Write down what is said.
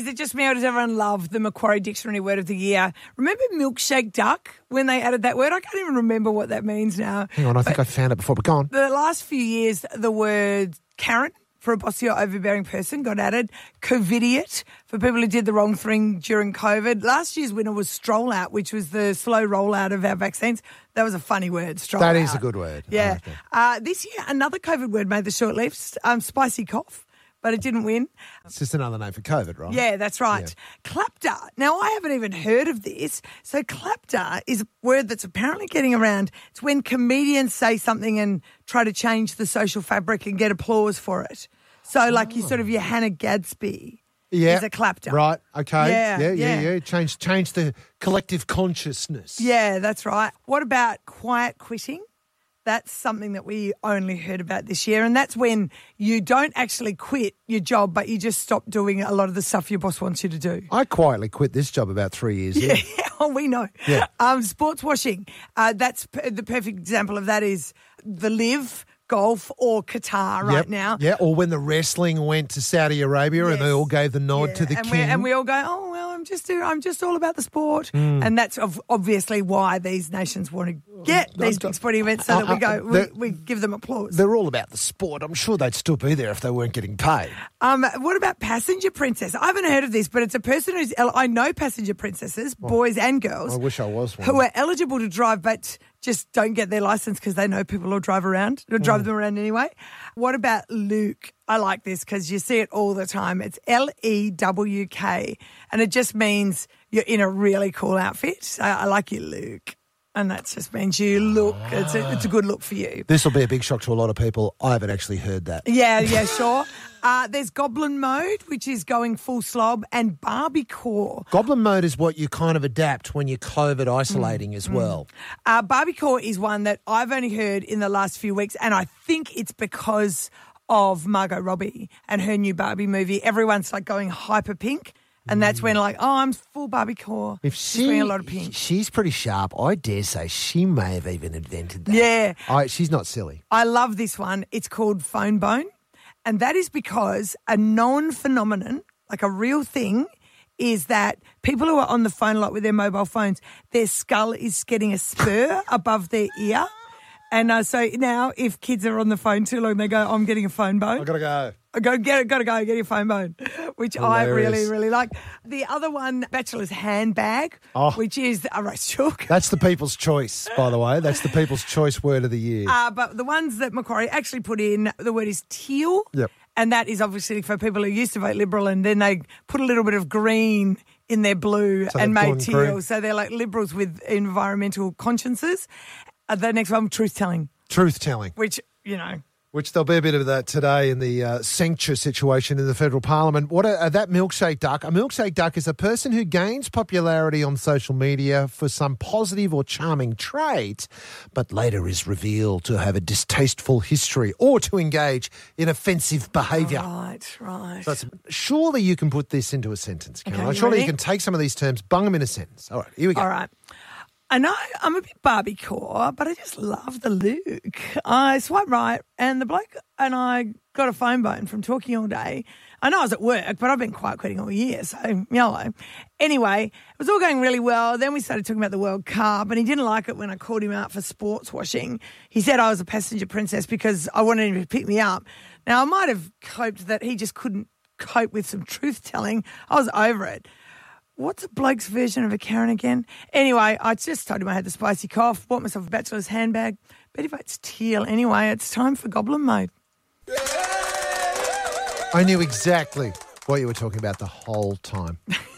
is it just me or does everyone love the Macquarie Dictionary Word of the Year? Remember milkshake duck when they added that word? I can't even remember what that means now. Hang on, I think I found it before, but go on. The last few years, the word Karen for a bossy or overbearing person got added. COVIDiot for people who did the wrong thing during COVID. Last year's winner was stroll out, which was the slow rollout of our vaccines. That was a funny word, stroll That out. is a good word. Yeah. like. Uh, this year, another COVID word made the short list, um, spicy cough, but it didn't win. It's just another name for COVID, right? Yeah, that's right. Clapter. Now, I haven't even heard of this. So, clapter is a word that's apparently getting around. It's when comedians say something and try to change the social fabric and get applause for it. So, like you sort of your oh. Hannah Gadsby Yeah. is a clapter. Right. Okay. Yeah, Yeah. Yeah. yeah. Yeah. Change. Change the collective consciousness. Yeah, that's right. What about quiet quitting? That's something that we only heard about this year. And that's when you don't actually quit your job, but you just stop doing a lot of the stuff your boss wants you to do. I quietly quit this job about three years in. Yeah, oh, we know. Yeah. Um, sports washing. Uh, that's p- the perfect example of that is the live, golf, or Qatar right Yep. now. Yeah. Or when the wrestling went to Saudi Arabia and they all gave the nod Yeah, to the and king. And we all go, oh well, I'm just I'm just all about the sport, Hmm. and that's obviously why these nations want to get these big sporting events so that we Uh, go uh, we, we give them applause. They're all about the sport. I'm sure they'd still be there if they weren't getting paid. Um, what about passenger princess? I haven't heard of this, but it's a person who's I know passenger princesses, boys and girls. I wish I was one. who are eligible to drive, but just don't get their license because they know people will drive around or Hmm. drive them around anyway. What about lewk? I like this because you see it all the time. It's L E W K, and it just means you're in a really cool outfit. I like you, lewk. And that just means you look, it's a, it's a good look for you. This will be a big shock to a lot of people. I haven't actually heard that. Yeah, yeah, sure. Uh, there's Goblin Mode, which is going full slob, and Barbie Core. Goblin mode is what you kind of adapt when you're COVID isolating as well. Uh, Barbie Core is one that I've only heard in the last few weeks, and I think it's because of Margot Robbie and her new Barbie movie. Everyone's like going hyper pink, and that's when like, oh, I'm full Barbie Core. If Just she, wearing a lot of pink. she's pretty sharp. I dare say she may have even invented that. Yeah. I, she's not silly. I love this one. It's called Phone Bone. And that is because a known phenomenon, like a real thing, is that people who are on the phone a lot with their mobile phones, their skull is getting a spur above their ear. And uh, so now, if kids are on the phone too long, they go, I'm getting a phone bone. I gotta go. Go get it, gotta go, get your phone bone, which I really, really like. The other one, bachelor's handbag, Oh. which is a race chalk. That's the people's choice, by the way. That's the people's choice word of the year. Uh, but the ones that Macquarie actually put in, the word is teal. Yep. And that is obviously for people who used to vote Liberal and then they put a little bit of green in their blue So and made teal. green. So they're like Liberals with environmental consciences. Uh, the next one, truth telling, Truth telling, which, you know, which there'll be a bit of that today in the uh, censure situation in the federal parliament. What a, uh, that milkshake duck? A milkshake duck is a person who gains popularity on social media for some positive or charming trait, but later is revealed to have a distasteful history or to engage in offensive behaviour. right, right. So surely you can put this into a sentence, Caroline. you surely you can take some of these terms, bung them in a sentence. All right, here we go. All right. I know I'm a bit Barbie core, but I just love the look. I swipe right, and the bloke and I got a phone bone from talking all day. I know I was at work, but I've been quiet quitting all year, so yellow. Anyway, it was all going really well. Then we started talking about the World Cup, and he didn't like it when I called him out for sports washing. He said I was a passenger princess because I wanted him to pick me up. Now, I might have coped that he just couldn't cope with some truth telling. I was over it. What's a bloke's version of a Karen again? Anyway, I just told him I had the spicy cough, bought myself a bachelor's handbag. Bet if it's teal. Anyway, it's time for goblin mode. I knew exactly what you were talking about the whole time.